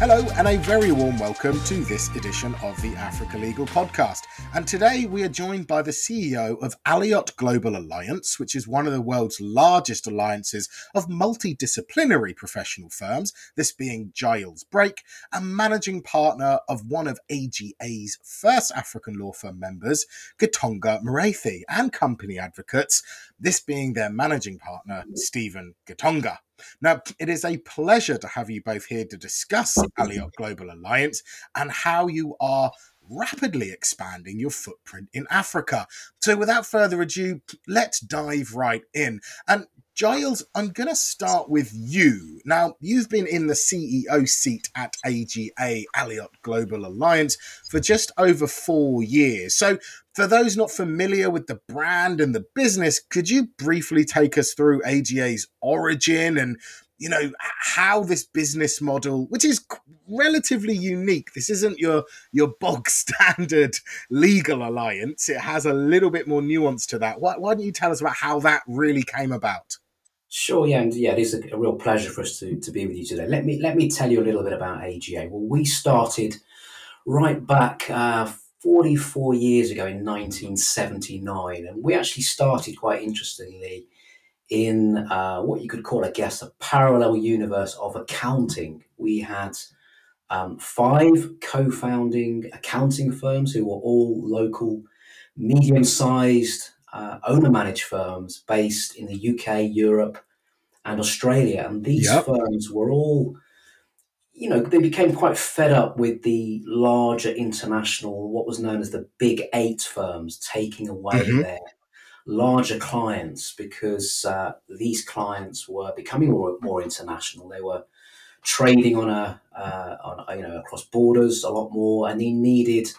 Hello, and a very warm welcome to this edition of the Africa Legal Podcast. And today we are joined by the CEO of Alliot Global Alliance, which is one of the world's largest alliances of multidisciplinary professional firms, this being Giles Brake, and managing partner of one of AGA's first African law firm members, Gitonga Muriithi, and company advocates, this being their managing partner, Stephen Gitonga. Now, it is a pleasure to have you both here to discuss Alliot Global Alliance and how you are rapidly expanding your footprint in Africa. So, without further ado, let's dive right in. And Giles, I'm going to start with you. Now, you've been in the CEO seat at AGA, Alliot Global Alliance, for just over four years. So, for those not familiar with the brand and the business, could you briefly take us through AGA's origin and you know how this business model which is relatively unique this isn't your your bog standard legal alliance it has a little bit more nuance to that why, why don't you tell us about how that really came about Sure, yeah, and yeah, it is a, a, real pleasure for us to, to be with you today. Let me let me tell you a little bit about AGA. Well, we started right back uh, 44 years ago in 1979, and we actually started quite interestingly in uh, what you could call, I guess, a parallel universe of accounting. We had um, five co-founding accounting firms who were all local, medium-sized uh, owner managed firms based in the UK, Europe, and Australia. And these yep. firms were all, you know, they became quite fed up with the larger international, what was known as the big eight firms, taking away mm-hmm. their larger clients because uh, these clients were becoming more, more international. They were trading on a, uh, on, you know, across borders a lot more, and they needed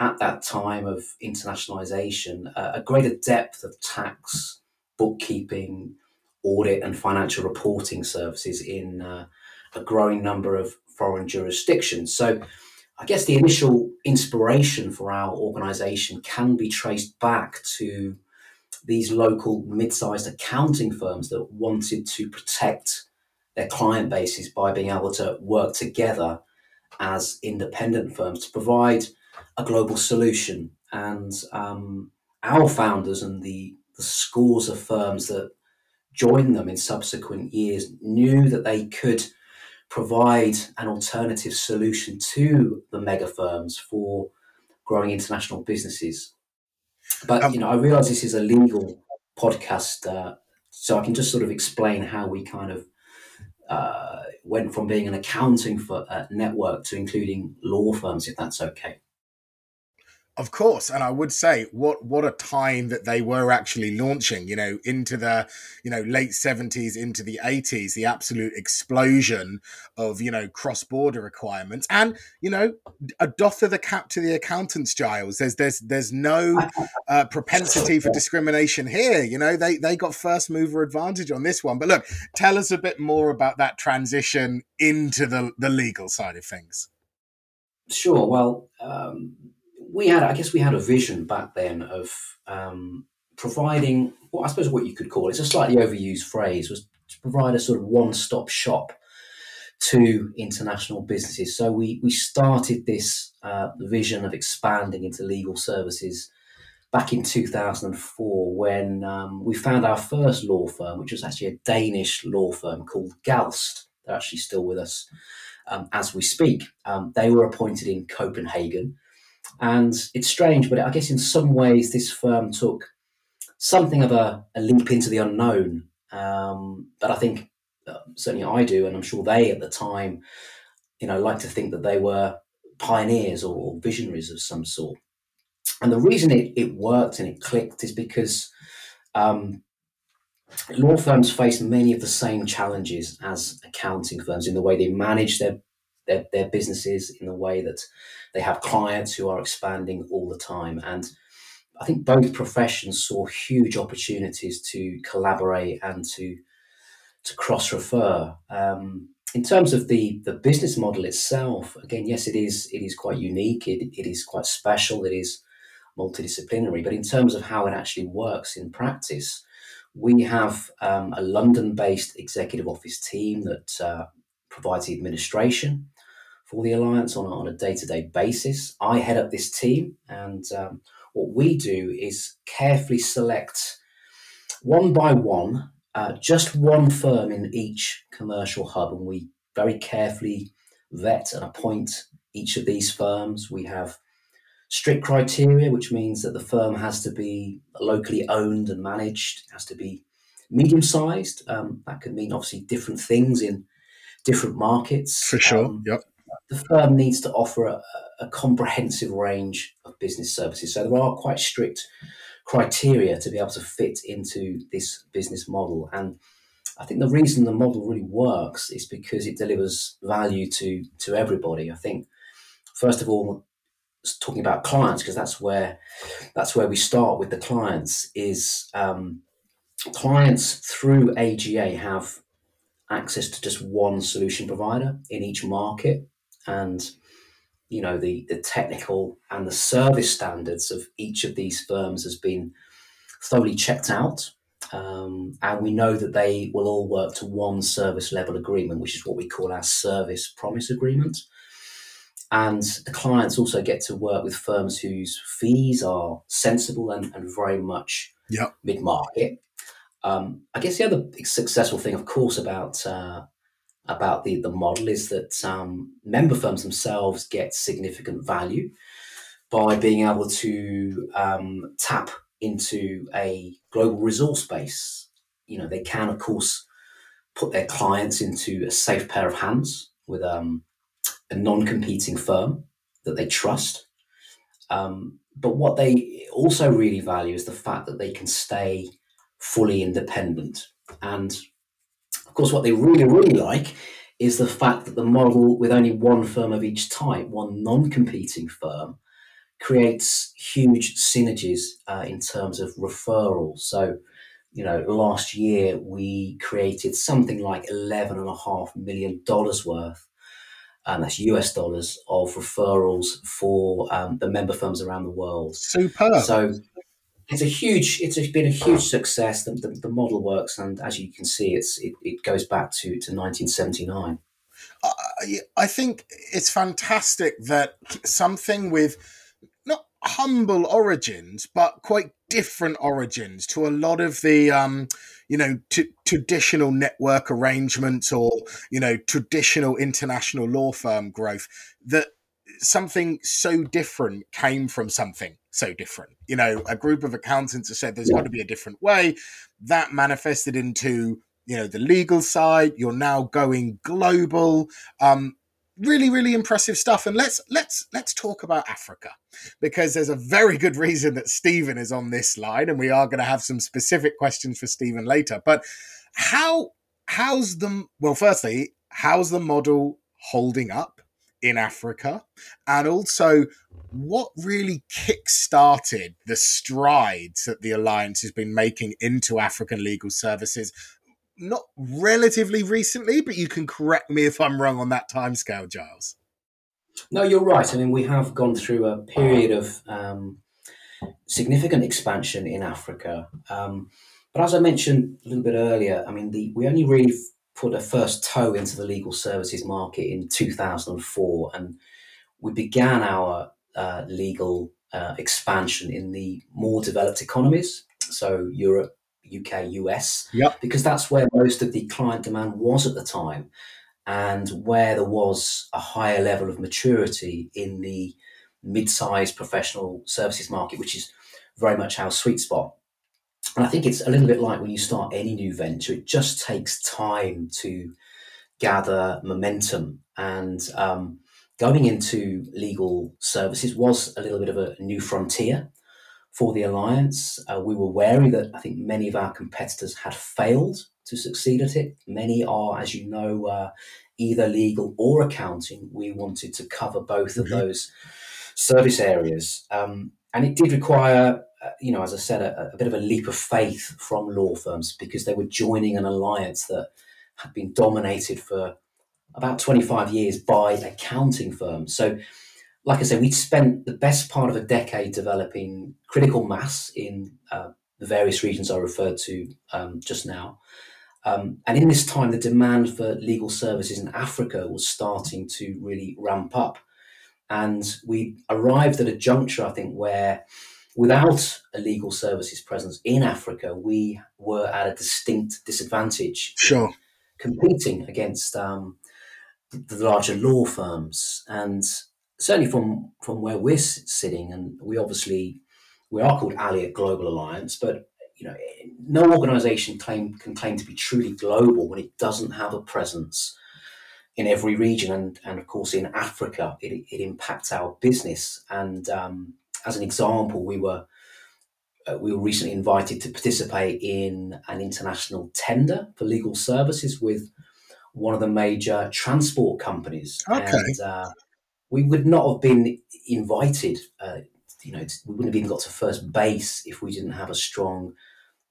at that time of internationalization, uh, a greater depth of tax, bookkeeping, audit, and financial reporting services in uh, a growing number of foreign jurisdictions. So, I guess the initial inspiration for our organization can be traced back to these local mid sized accounting firms that wanted to protect their client bases by being able to work together as independent firms to provide a global solution. And um, our founders and the, the scores of firms that joined them in subsequent years knew that they could provide an alternative solution to the mega firms for growing international businesses. But um, you know, I realize this is a legal podcast, uh, so I can just sort of explain how we kind of uh, went from being an accounting for, uh, network to including law firms, if that's okay. Of course, and I would say what what a time that they were actually launching, you know, into the you know late seventies into the eighties, the absolute explosion of you know cross border requirements, and you know, a doff of the cap to the accountants, Giles. There's there's there's no uh, propensity for discrimination here. You know, they they got first mover advantage on this one. But look, tell us a bit more about that transition into the the legal side of things. Sure. Well. Um we had, I guess, we had a vision back then of um, providing what well, I suppose what you could call it's a slightly overused phrase was to provide a sort of one-stop shop to international businesses. So we we started this uh, vision of expanding into legal services back in 2004 when um, we found our first law firm, which was actually a Danish law firm called Galst. They're actually still with us um, as we speak. Um, they were appointed in Copenhagen. And it's strange, but I guess in some ways this firm took something of a, a leap into the unknown. Um, but I think uh, certainly I do, and I'm sure they at the time, you know, like to think that they were pioneers or visionaries of some sort. And the reason it, it worked and it clicked is because um, law firms face many of the same challenges as accounting firms in the way they manage their their, their businesses in the way that they have clients who are expanding all the time. And I think both professions saw huge opportunities to collaborate and to to cross refer. Um, in terms of the the business model itself, again, yes, it is it is quite unique. It, it is quite special. It is multidisciplinary. But in terms of how it actually works in practice, we have um, a London-based executive office team that uh, provides the administration for the Alliance on a, on a day-to-day basis. I head up this team, and um, what we do is carefully select one by one, uh, just one firm in each commercial hub, and we very carefully vet and appoint each of these firms. We have strict criteria, which means that the firm has to be locally owned and managed, has to be medium sized. Um, that could mean obviously different things in different markets. For sure. Um, yep. The firm needs to offer a, a, comprehensive range of business services. So there are quite strict criteria to be able to fit into this business model. And I think the reason the model really works is because it delivers value to to everybody. I think first of all, talking about clients because that's where that's where we start with the clients is um, clients through AGA have access to just one solution provider in each market and you know the the technical and the service standards of each of these firms has been thoroughly checked out. Um, and we know that they will all work to one service level agreement which is what we call our service promise agreement. And the clients also get to work with firms whose fees are sensible and, and very much yep. mid market um, I guess the other successful thing, of course, about uh, about the the model is that um, member firms themselves get significant value by being able to um, tap into a global resource base. You know, they can, of course, put their clients into a safe pair of hands with um, a non-competing firm that they trust. Um, but what they also really value is the fact that they can stay fully independent. And of course, what they really, really like is the fact that the model with only one firm of each type, one non competing firm, creates huge synergies uh, in terms of referrals. So, you know, last year we created something like $11.5 million worth, and that's US dollars, of referrals for um, the member firms around the world. Super. So, it's a huge it's been a huge success. The, the, the, model works and as you can see it's it, it goes back to, to 1979 I think it's fantastic that something with not humble origins, but quite different origins to a lot of the, um, you know, t- traditional network arrangements or, you know, traditional international law firm growth, that something so different came from something so different. You know, a group of accountants have said there's yeah. got to be a different way. That manifested into you know the legal side. You're now going global. Um, really really impressive stuff and let's let's let's talk about africa because there's a very good reason that stephen is on this line and we are going to have some specific questions for stephen later but how how's the well firstly how's the model holding up in Africa, and also what really kick-started the strides that the alliance has been making into African legal services. Not relatively recently, but you can correct me if I'm wrong on that timescale, Giles. No, you're right. I mean, we have gone through a period of um, significant expansion in Africa. Um, but as I mentioned a little bit earlier, I mean, the, we only really put a first toe into the legal services market in 2004, and we began our uh, legal uh, expansion in the more developed economies, so Europe, UK, US, yep. because that's where most of the client demand was at the time, and where there was a higher level of maturity in the mid-sized professional services market, which is very much our sweet spot. And I think it's a little bit like when you start any new venture, it just takes time to gather momentum. And um, going into legal services was a little bit of a new frontier for the alliance. Uh, we were wary that I think many of our competitors had failed to succeed at it. Many are, as you know, uh, either legal or accounting. We wanted to cover both mm-hmm. of those service areas. Um, and it did require uh, you know, as I said, a, a, bit of a leap of faith from law firms because they were joining an alliance that had been dominated for about 25 years by accounting firms. So, like I said, we'd spent the best part of a decade developing critical mass in uh, the various regions I referred to um, just now. Um, and in this time, the demand for legal services in Africa was starting to really ramp up. And we arrived at a juncture, I think, where without a legal services presence in Africa, we were at a distinct disadvantage. Sure. Competing against um, the larger law firms. And certainly from, from where we're sitting, and we obviously, we are called Alliot Global Alliance, but you know, no organization claim, can claim to be truly global when it doesn't have a presence in every region. And, and of course, in Africa, it, it impacts our business. And um, as an example, we were uh, we were recently invited to participate in an international tender for legal services with one of the major transport companies. Okay. And uh, we would not have been invited. Uh, you know, we wouldn't have even got to first base if we didn't have a strong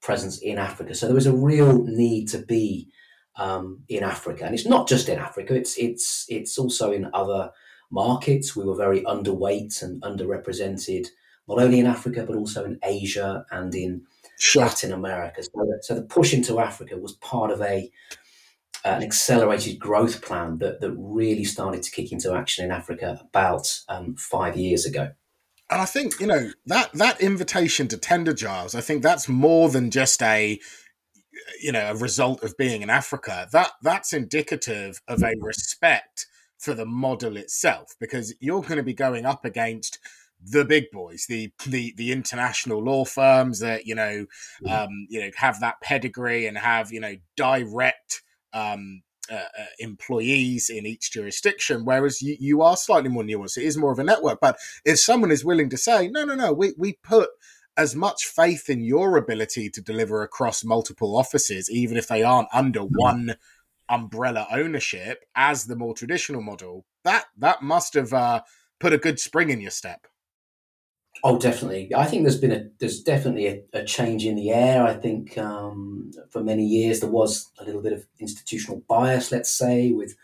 presence in Africa. So there was a real need to be um, in Africa, and it's not just in Africa. It's it's it's also in other markets. We were very underweight and underrepresented, not only in Africa but also in Asia and in sure. Latin America. So, so the push into Africa was part of a an accelerated growth plan that that really started to kick into action in Africa about um, five years ago. And I think you know that that invitation to tender Giles. I think that's more than just a you know a result of being in Africa. That that's indicative of a respect for the model itself because you're going to be going up against the big boys, the the the international law firms that you know um, you know have that pedigree and have you know direct um, uh, uh, employees in each jurisdiction, whereas you, you are slightly more nuanced. It is more of a network. But if someone is willing to say, no, no, no, we, we put as much faith in your ability to deliver across multiple offices, even if they aren't under mm-hmm. one umbrella ownership as the more traditional model, that that must have uh, put a good spring in your step. Oh, definitely. I think there's been a there's definitely a, a change in the air. I think um, for many years there was a little bit of institutional bias, let's say, with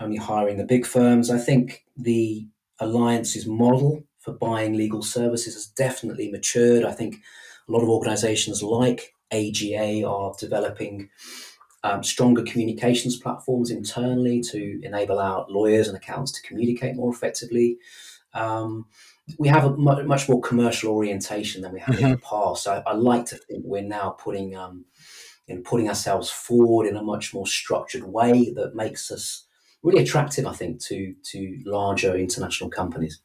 only hiring the big firms. I think the alliances model for buying legal services has definitely matured. I think a lot of organisations like AGA are developing um, stronger communications platforms internally to enable our lawyers and accountants to communicate more effectively. Um, we have a much more commercial orientation than we had mm-hmm. in the past. I, I, like to think we're now putting um, in putting ourselves forward in a much more structured way that makes us really attractive. I think to to larger international companies.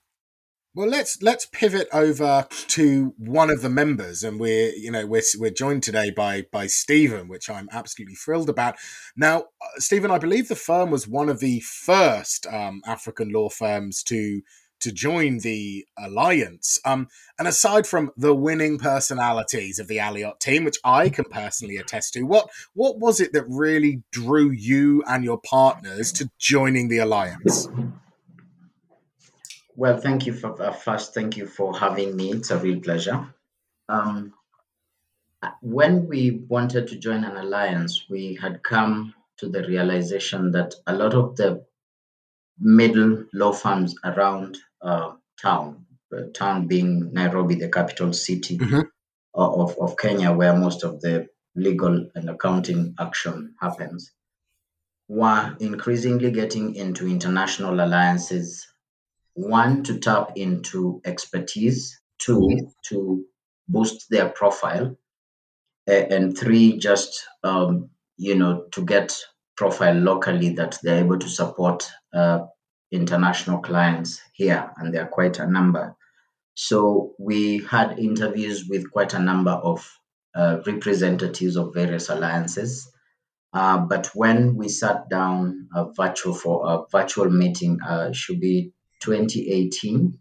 Well, let's let's pivot over to one of the members, and we're you know we're we're joined today by by Stephen, which I'm absolutely thrilled about. Now, uh, Stephen, I believe the firm was one of the first um, African law firms to to join the alliance. Um, and aside from the winning personalities of the Alliot team, which I can personally attest to, what what was it that really drew you and your partners to joining the alliance? Well, thank you for uh, first. Thank you for having me. It's a real pleasure. Um, when we wanted to join an alliance, we had come to the realization that a lot of the middle law firms around uh, town, uh, town being Nairobi, the capital city mm-hmm. of, of Kenya, where most of the legal and accounting action happens, were increasingly getting into international alliances. One, to tap into expertise, 2 mm-hmm. to boost their profile, and three, just um, you know, to get profile locally that they're able to support uh, international clients here, and there are quite a number. So we had interviews with quite a number of uh, representatives of various alliances. Uh, but when we sat down a virtual for a virtual meeting, uh, should be 2018,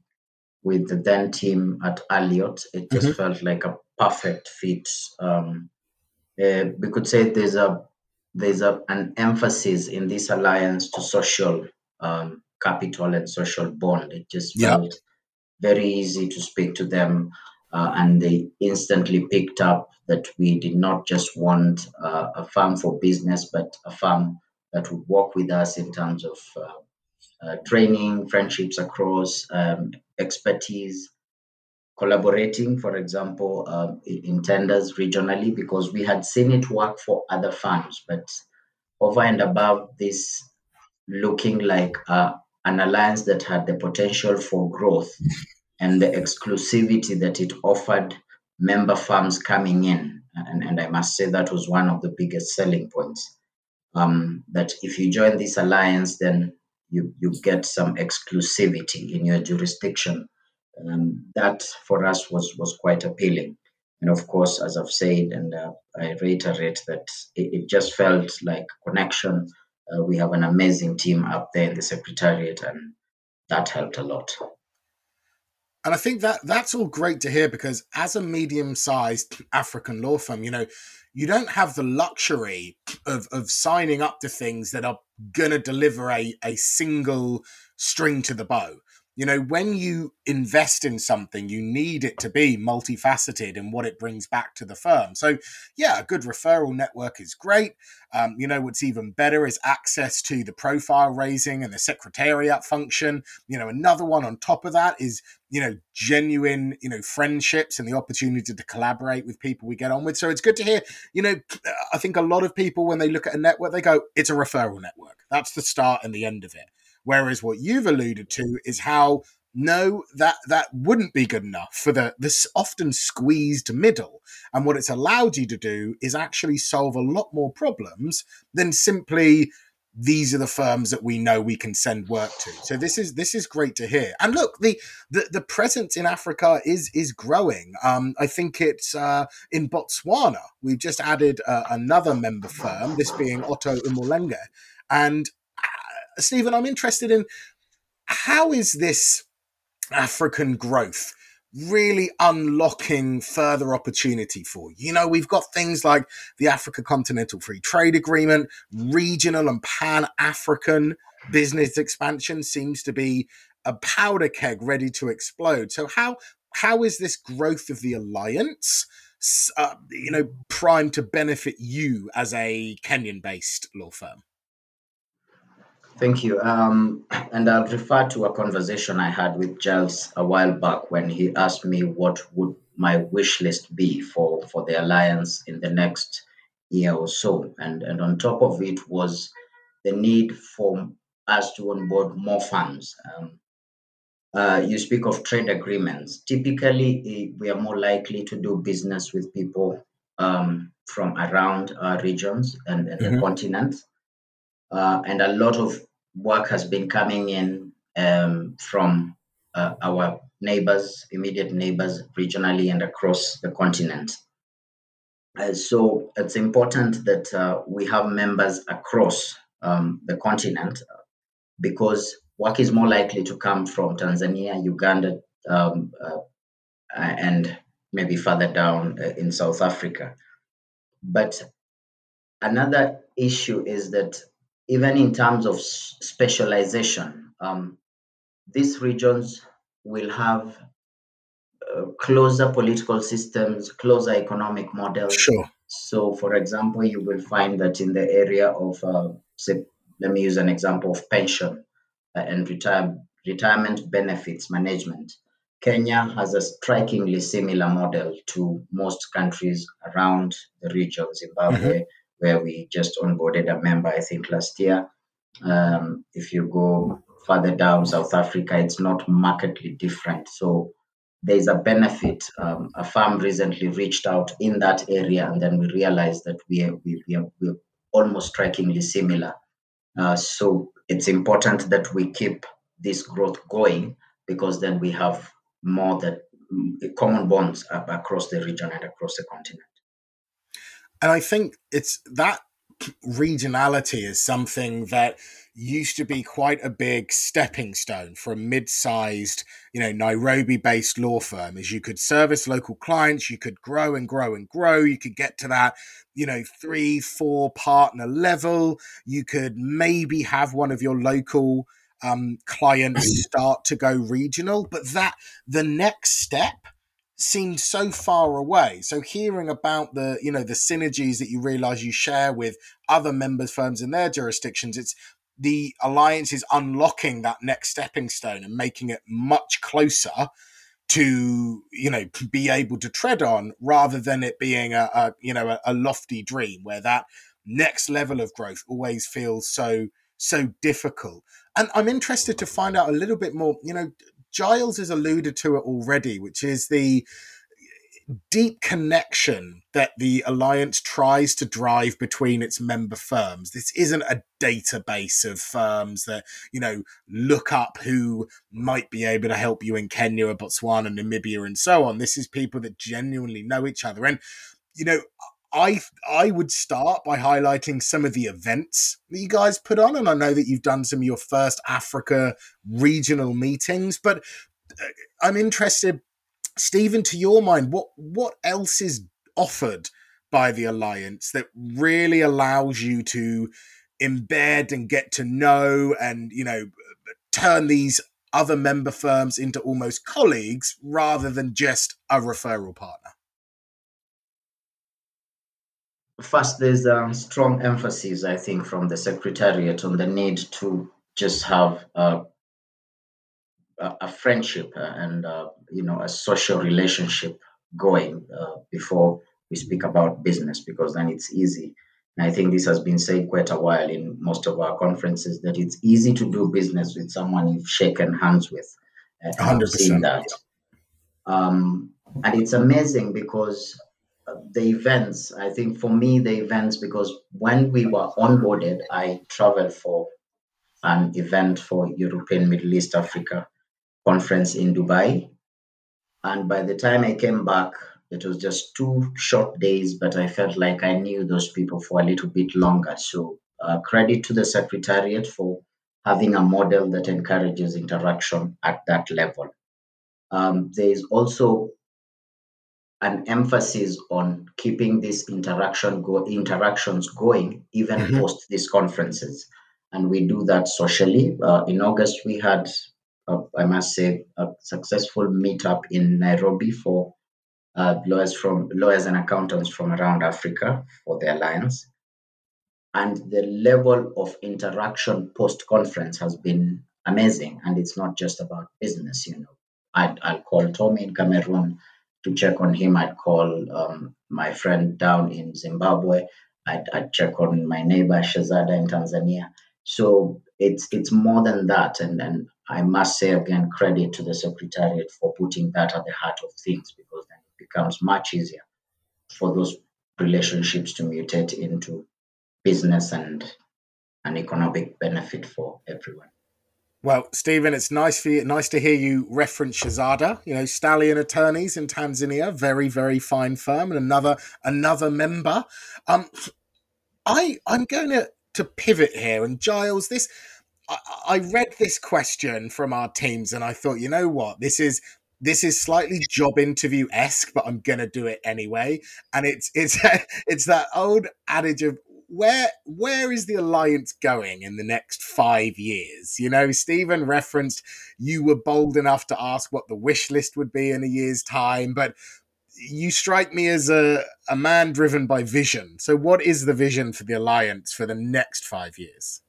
with the then team at Alliot, it just mm-hmm. felt like a perfect fit. Um, uh, we could say there's a there's a, an emphasis in this alliance to social um, capital and social bond. It just felt yeah. very easy to speak to them. Uh, and they instantly picked up that we did not just want uh, a firm for business, but a firm that would work with us in terms of uh, training, friendships across, um, expertise. collaborating, for example, uh, in tenders regionally, because we had seen it work for other firms. But over and above this, looking like uh, an alliance that had the potential for growth and the exclusivity that it offered member firms coming in. And, and I must say that was one of the biggest selling points. Um, that if you join this alliance, then you, you get some exclusivity in your jurisdiction. Um, that for us was, was quite appealing. And of course, as I've said, and uh, I reiterate that it, it, just felt like connection. Uh, we have an amazing team up there in the secretariat, and that helped a lot. And I think that that's all great to hear because as a medium-sized African law firm, you know, you don't have the luxury of of signing up to things that are going to deliver a a single string to the bow you know when you invest in something you need it to be multifaceted in what it brings back to the firm. So yeah a good referral network is great. Um, you know what's even better is access to the profile raising and the secretariat function. You know another one on top of that is you know genuine you know friendships and the opportunity to collaborate with people we get on with. So it's good to hear you know i think a lot of people when they look at a network they go it's a referral network. That's the start and the end of it Whereas what you've alluded to is how no, that that wouldn't be good enough for the this often squeezed middle. And what it's allowed you to do is actually solve a lot more problems than simply these are the firms that we know we can send work to. So this is this is great to hear. And look, the the, the presence in Africa is is growing. Um, I think it's uh, in Botswana. We've just added uh, another member firm, this being Otto Umulenge, and Stephen, I'm interested in how is this African growth really unlocking further opportunity for you. Know, we've got things like the Africa Continental Free Trade Agreement, regional and pan African business expansion seems to be a powder keg ready to explode. So how how is this growth of the alliance uh, you know primed to benefit you as a Kenyan based law firm? Thank you. Um, and I'll refer to a conversation I had with Giles a while back when he asked me what would my wish list be for, for the alliance in the next year or so. And, and on top of it was the need for us to onboard more funds. Um, uh, you speak of trade agreements. Typically, we are more likely to do business with people um, from around our regions and, and mm-hmm. the continent. Uh, and a lot of work has been coming in um, from uh, our neighbors, immediate neighbors, regionally and across the continent. Uh, so it's important that uh, we have members across um, the continent because work is more likely to come from Tanzania, Uganda, um, uh, and maybe further down uh, in South Africa. But another issue is that even in terms of specialization, um, these regions will have uh, closer political systems, closer economic models. Sure. So, for example, you will find that in the area of, uh, say, let me use an example of pension uh, and retire, retirement benefits management. Kenya has a strikingly similar model to most countries around the region, Zimbabwe, mm-hmm where we just onboarded a member, I think, last year. Um, if you go further down, South Africa, it's not markedly different. So there's a benefit. Um, a firm recently reached out in that area, and then we realized that we are, we, we are, we're almost strikingly similar. Uh, so it's important that we keep this growth going because then we have more that mm, common bonds across the region and across the continent. And I think it's that regionality is something that used to be quite a big stepping stone for a mid-sized, you know, Nairobi-based law firm. Is you could service local clients, you could grow and grow and grow, you could get to that, you know, three, four partner level. You could maybe have one of your local um, clients start to go regional, but that the next step seemed so far away. So hearing about the, you know, the synergies that you realize you share with other members firms in their jurisdictions, it's the alliance is unlocking that next stepping stone and making it much closer. to you know be able to tread on rather than it being a, a you know a, a, lofty dream where that next level of growth always feels so so difficult and i'm interested to find out a little bit more you know giles has alluded to it already which is the deep connection that the alliance tries to drive between its member firms. This isn't a database of firms that, you know, look up who might be able to help you in Kenya or Botswana, Namibia, and so on. This is people that genuinely know each other. And, you know, I I would start by highlighting some of the events that you guys put on, and I know that you've done some of your first Africa regional meetings, but uh, I'm interested Stephen, to your mind, what what else is offered by the alliance that really allows you to embed and get to know and you know turn these other member firms into almost colleagues rather than just a referral partner? First, there's a strong emphasis, I think, from the Secretariat on the need to just have a a, friendship and uh, you know a social relationship going uh, before we speak about business because then it's easy. And i think this has been said quite a while in most of our conferences that it's easy to do business with someone you've shaken hands with. And 100% seen that. Um, and it's amazing because the events i think for me the events because when we were onboarded i traveled for an event for european middle east africa conference in Dubai. And by the time I came back, it was just two short days, but I felt like I knew those people for a little bit longer. So, uh, credit to the Secretariat for having a model that encourages interaction at that level. Um, there is also an emphasis on keeping this interaction go- interactions going even mm-hmm. post these conferences and we do that socially uh, in august we had I must say, a successful meetup in Nairobi for uh, lawyers from lawyers and accountants from around Africa for the alliance. And the level of interaction post conference has been amazing. And it's not just about business, you know. I'd, I'll call Tommy in Cameroon to check on him. I'd call um, my friend down in Zimbabwe. I'd, I'd check on my neighbor Shazada in Tanzania. So it's it's more than that, and and I must say again credit to the secretariat for putting that at the heart of things because then it becomes much easier for those relationships to mutate into business and an economic benefit for everyone. Well, Stephen, it's nice for you, nice to hear you reference Shazada. You know, Stallion Attorneys in Tanzania, very very fine firm, and another another member. Um, I I'm going to to pivot here, and Giles, this I, read this question from our teams and I thought, you know what, this is this is slightly job interview esque, but I'm gonna do it anyway. And it's it's it's that old adage of where where is the alliance going in the next five years? You know, Stephen referenced you were bold enough to ask what the wish list would be in a year's time, but you strike me as a, a man driven by vision. So what is the vision for the alliance for the next five years?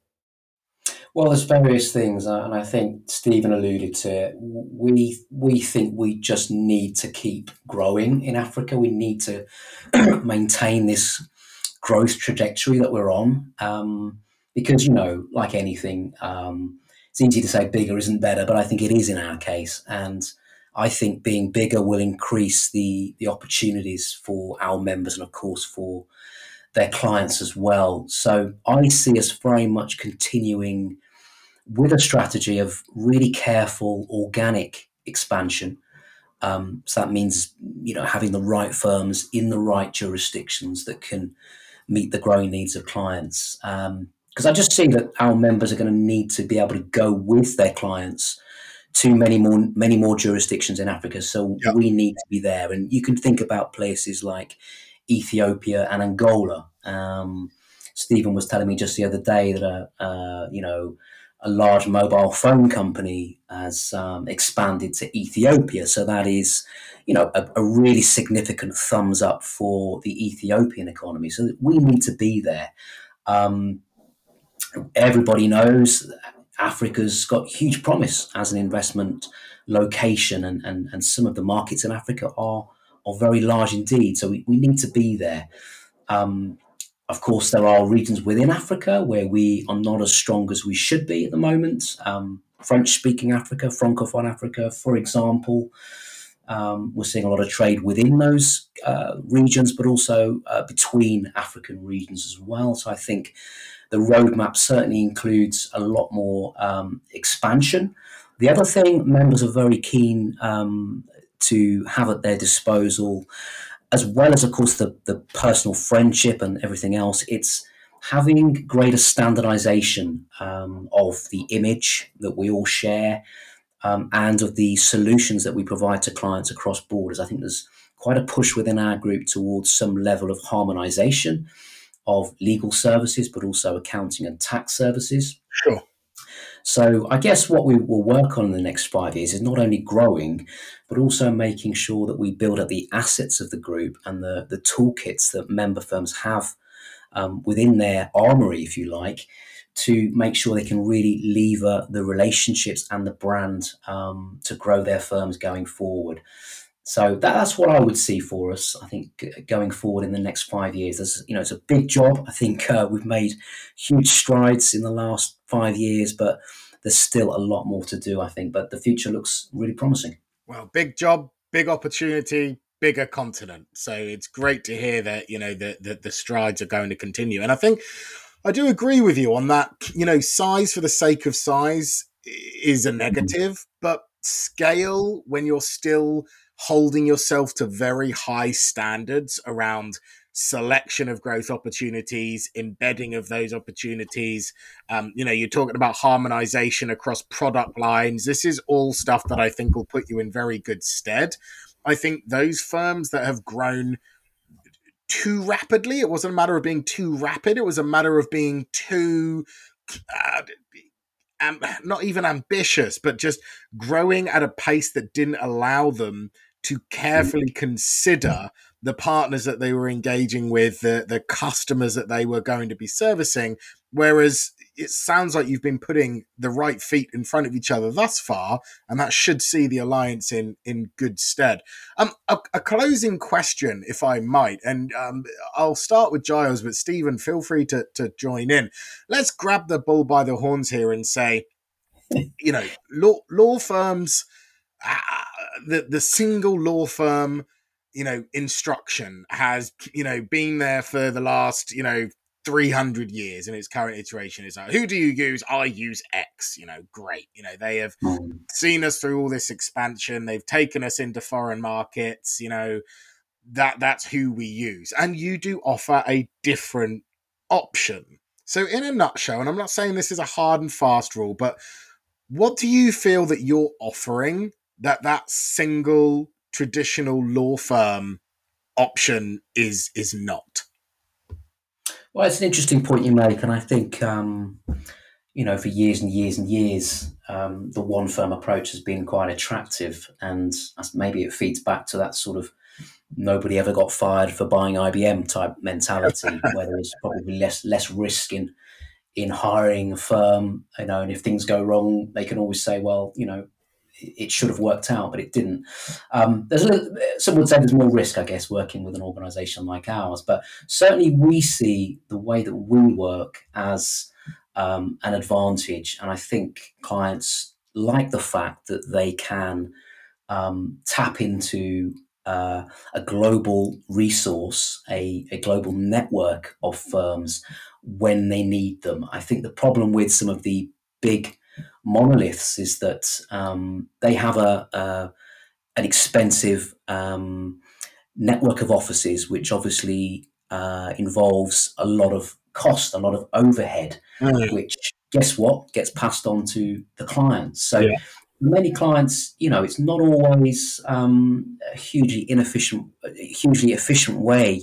Well, there's various things, uh, and I think Stephen alluded to it. We we think we just need to keep growing in Africa. We need to maintain this growth trajectory that we're on, um, because you know, like anything, um, it's easy to say bigger isn't better, but I think it is in our case, and I think being bigger will increase the the opportunities for our members, and of course for their clients as well. So I see us very much continuing with a strategy of really careful organic expansion. Um, so that means you know having the right firms in the right jurisdictions that can meet the growing needs of clients. Because um, I just see that our members are going to need to be able to go with their clients to many more many more jurisdictions in Africa. So we need to be there, and you can think about places like Ethiopia and Angola. Um, Stephen was telling me just the other day that a, uh, you know a large mobile phone company has um, expanded to Ethiopia. So that is, you know, a, a, really significant thumbs up for the Ethiopian economy. So we need to be there. Um, everybody knows Africa's got huge promise as an investment location, and, and, and some of the markets in Africa are are very large indeed. So we, we need to be there. Um, of course, there are regions within Africa where we are not as strong as we should be at the moment. Um, French speaking Africa, Francophone Africa, for example. Um, we're seeing a lot of trade within those uh, regions, but also uh, between African regions as well. So I think the roadmap certainly includes a lot more um, expansion. The other thing members are very keen um, to have at their disposal, as well as, of course, the, the personal friendship and everything else, it's having greater standardization um, of the image that we all share um, and of the solutions that we provide to clients across borders. I think there's quite a push within our group towards some level of harmonization of legal services, but also accounting and tax services. Sure. So I guess what we will work on in the next five years is not only growing, but also making sure that we build up the assets of the group and the, the toolkits that member firms have um, within their armory, if you like, to make sure they can really lever the relationships and the brand um, to grow their firms going forward. So that, that's what I would see for us. I think going forward in the next five years, there's you know it's a big job. I think uh, we've made huge strides in the last five years, but there's still a lot more to do. I think, but the future looks really promising. Well, big job, big opportunity, bigger continent. So it's great to hear that you know that the, the strides are going to continue. And I think I do agree with you on that. You know, size for the sake of size is a mm-hmm. negative, but scale when you're still holding yourself to very high standards around selection of growth opportunities, embedding of those opportunities. Um, you know, you're talking about harmonization across product lines. This is all stuff that I think will put you in very good stead. I think those firms that have grown too rapidly, it wasn't a matter of being too rapid, it was a matter of being too. Uh, um, not even ambitious, but just growing at a pace that didn't allow them to carefully consider the partners that they were engaging with, the the customers that they were going to be servicing. Whereas it sounds like you've been putting the right feet in front of each other thus far, and that should see the alliance in in good stead. Um, a, a closing question, if I might, and um, I'll start with Giles, but Stephen, feel free to to join in. Let's grab the bull by the horns here and say, you know, law law firms. Uh, the the single law firm you know instruction has you know been there for the last you know 300 years in its current iteration. Is like who do you use? I use x you know great. You know they have mm. seen us through all this expansion. They've taken us into foreign markets you know that that's who we use. And you do offer a different option. So in a nutshell and i'm not saying this is a hard and fast rule but what do you feel that you're offering that that single traditional law firm option is is not. Well, it's an interesting point you make, and I think um, you know for years and years and years, um, the one firm approach has been quite attractive, and maybe it feeds back to that sort of nobody ever got fired for buying IBM type mentality, where there's probably less less risk in in hiring a firm, you know, and if things go wrong, they can always say, well, you know, it should have worked out, but it didn't. Um, there's a little, some would say there's more risk, I guess, working with an organisation like ours. But certainly, we see the way that we work as um, an advantage, and I think clients like the fact that they can um, tap into uh, a global resource, a, a global network of firms when they need them. I think the problem with some of the big monoliths is that um, they have a, a an expensive um, network of offices, which obviously uh, involves a lot of cost, a lot of overhead, mm. which guess what gets passed on to the clients. So. Yeah. Many clients, you know, it's not always um, a hugely inefficient, hugely efficient way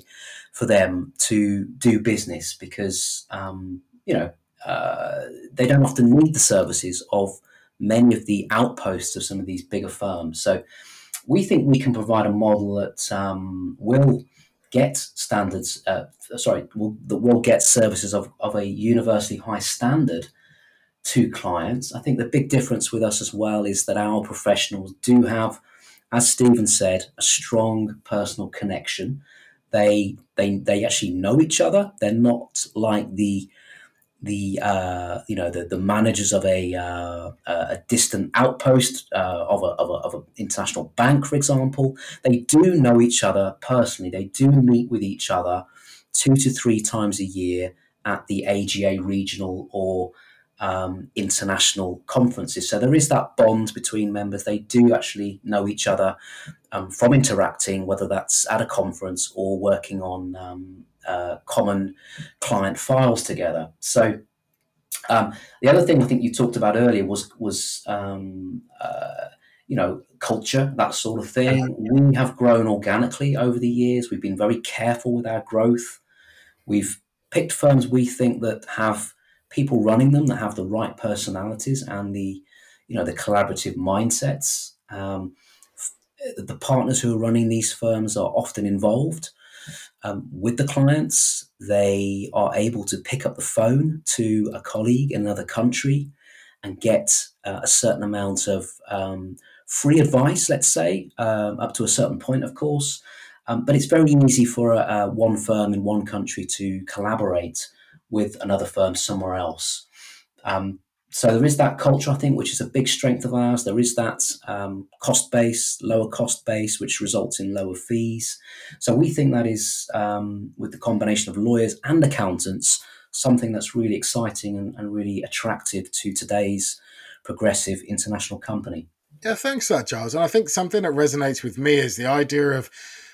for them to do business because, um, you know, uh, they don't often need the services of many of the outposts of some of these bigger firms. So we think we can provide a model that um, will get standards, uh, sorry, will, that will get services of, of a universally high standard to clients. I think the big difference with us as well is that our professionals do have, as Stephen said, a strong personal connection. They they they actually know each other. They're not like the the uh, you know the, the managers of a uh, a distant outpost uh, of a of, a, of an international bank, for example, they do know each other personally. They do meet with each other two to three times a year at the AGA regional or um, international conferences. So there is that bond between members. They do actually know each other um, from interacting, whether that's at a conference or working on um, uh, common client files together. So um, the other thing I think you talked about earlier was was um, uh, you know culture, that sort of thing. We have grown organically over the years. We've been very careful with our growth. We've picked firms we think that have people running them that have the right personalities and the you know the collaborative mindsets. Um, the partners who are running these firms are often involved um, with the clients. They are able to pick up the phone to a colleague in another country and get uh, a certain amount of um, free advice, let's say, um, up to a certain point, of course. Um, but it's very easy for a, a one firm in one country to collaborate with another firm somewhere else. Um, so there is that culture, I think, which is a big strength of ours. There is that um, cost base, lower cost base, which results in lower fees. So we think that is, um, with the combination of lawyers and accountants, something that's really exciting and, and really attractive to today's progressive international company. Yeah, thanks, that Giles. And I think something that resonates with me is the idea of,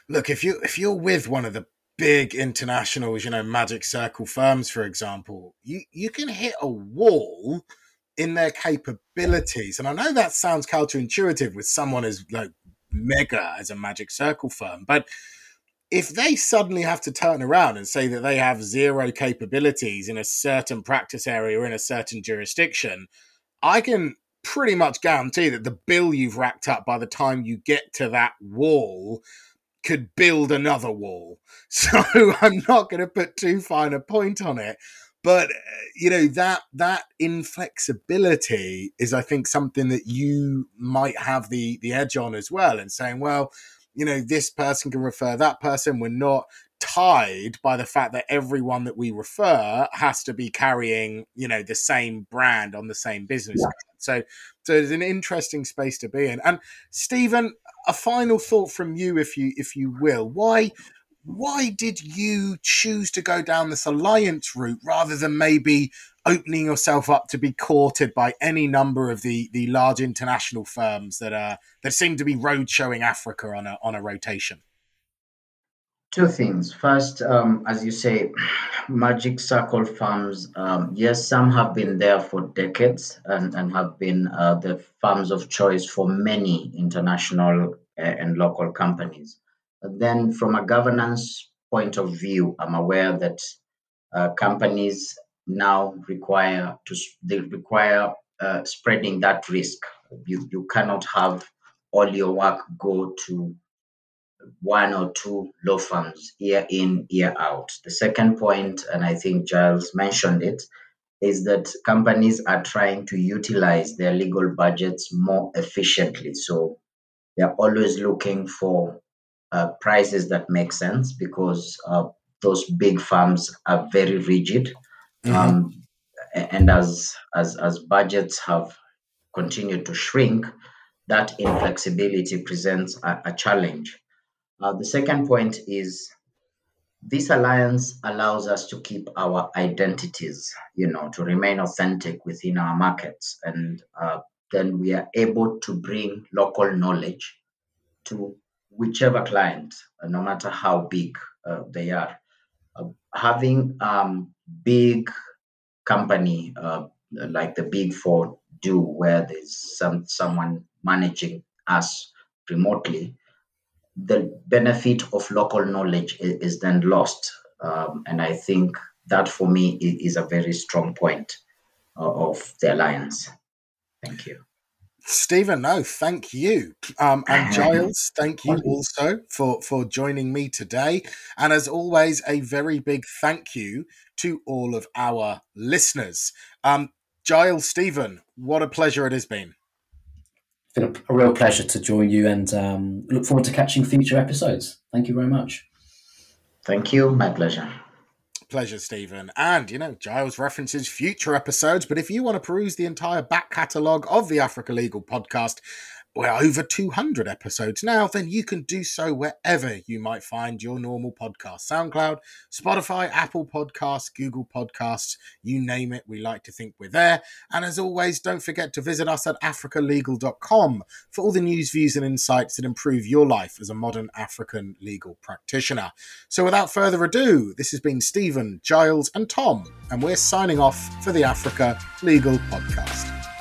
look, if you if you're with one of the big internationals, you know, magic circle firms, for example, you, you can hit a wall in their capabilities. And I know that sounds counterintuitive with someone as like mega as a magic circle firm, but if they suddenly have to turn around and say that they have zero capabilities in a certain practice area or in a certain jurisdiction, I can pretty much guarantee that the bill you've racked up by the time you get to that wall could build another wall. So I'm not going to put too fine a point on it. But uh, you know that that inflexibility is, I think, something that you might have the the edge on as well, and saying, well, you know, this person can refer that person. We're not tied by the fact that everyone that we refer has to be carrying, you know, the same brand on the same business. Yeah. So, so it's an interesting space to be in. And Stephen, a final thought from you, if you if you will. Why why did you choose to go down this alliance route rather than maybe opening yourself up to be courted by any number of the the large international firms that are that seem to be road showing Africa on a on a rotation? Two things. First, um, as you say, Magic Circle firms. um, yes, some have been there for decades and, and have been uh, the firms of choice for many international uh, and local companies. Then, from a governance point of view, I'm aware that uh, companies now require to they require uh, spreading that risk. You, you cannot have all your work go to one or two law firms year in, year out. The second point, and I think Giles mentioned it, is that companies are trying to utilize their legal budgets more efficiently. So they're always looking for uh, prices that make sense because uh, those big firms are very rigid. Mm-hmm. Um, and as, as, as budgets have continued to shrink, that inflexibility presents a, a challenge. Uh, the second point is this alliance allows us to keep our identities, you know, to remain authentic within our markets. And uh, then we are able to bring local knowledge to whichever client, uh, no matter how big uh, they are. Uh, having um, big company uh, like the big four do, where there's some someone managing us remotely, the benefit of local knowledge is, is then lost. Um, and I think that for me is a very strong point uh, of the alliance. Thank you. Stephen, no, thank you. Um, and Giles, thank you also for, for joining me today. And as always, a very big thank you to all of our listeners. Um, Giles, Stephen, what a pleasure it has been. It's been a, a real pleasure to join you and um, look forward to catching future episodes. Thank you very much. Thank you. My pleasure. Pleasure, Stephen. And, you know, Giles references future episodes, but if you want to peruse the entire back catalogue of the Africa Legal podcast, we're over 200 episodes now, then you can do so wherever you might find your normal podcast SoundCloud, Spotify, Apple Podcasts, Google Podcasts, you name it. We like to think we're there. And as always, don't forget to visit us at africalegal.com for all the news, views, and insights that improve your life as a modern African legal practitioner. So without further ado, this has been Stephen, Giles, and Tom, and we're signing off for the Africa Legal Podcast.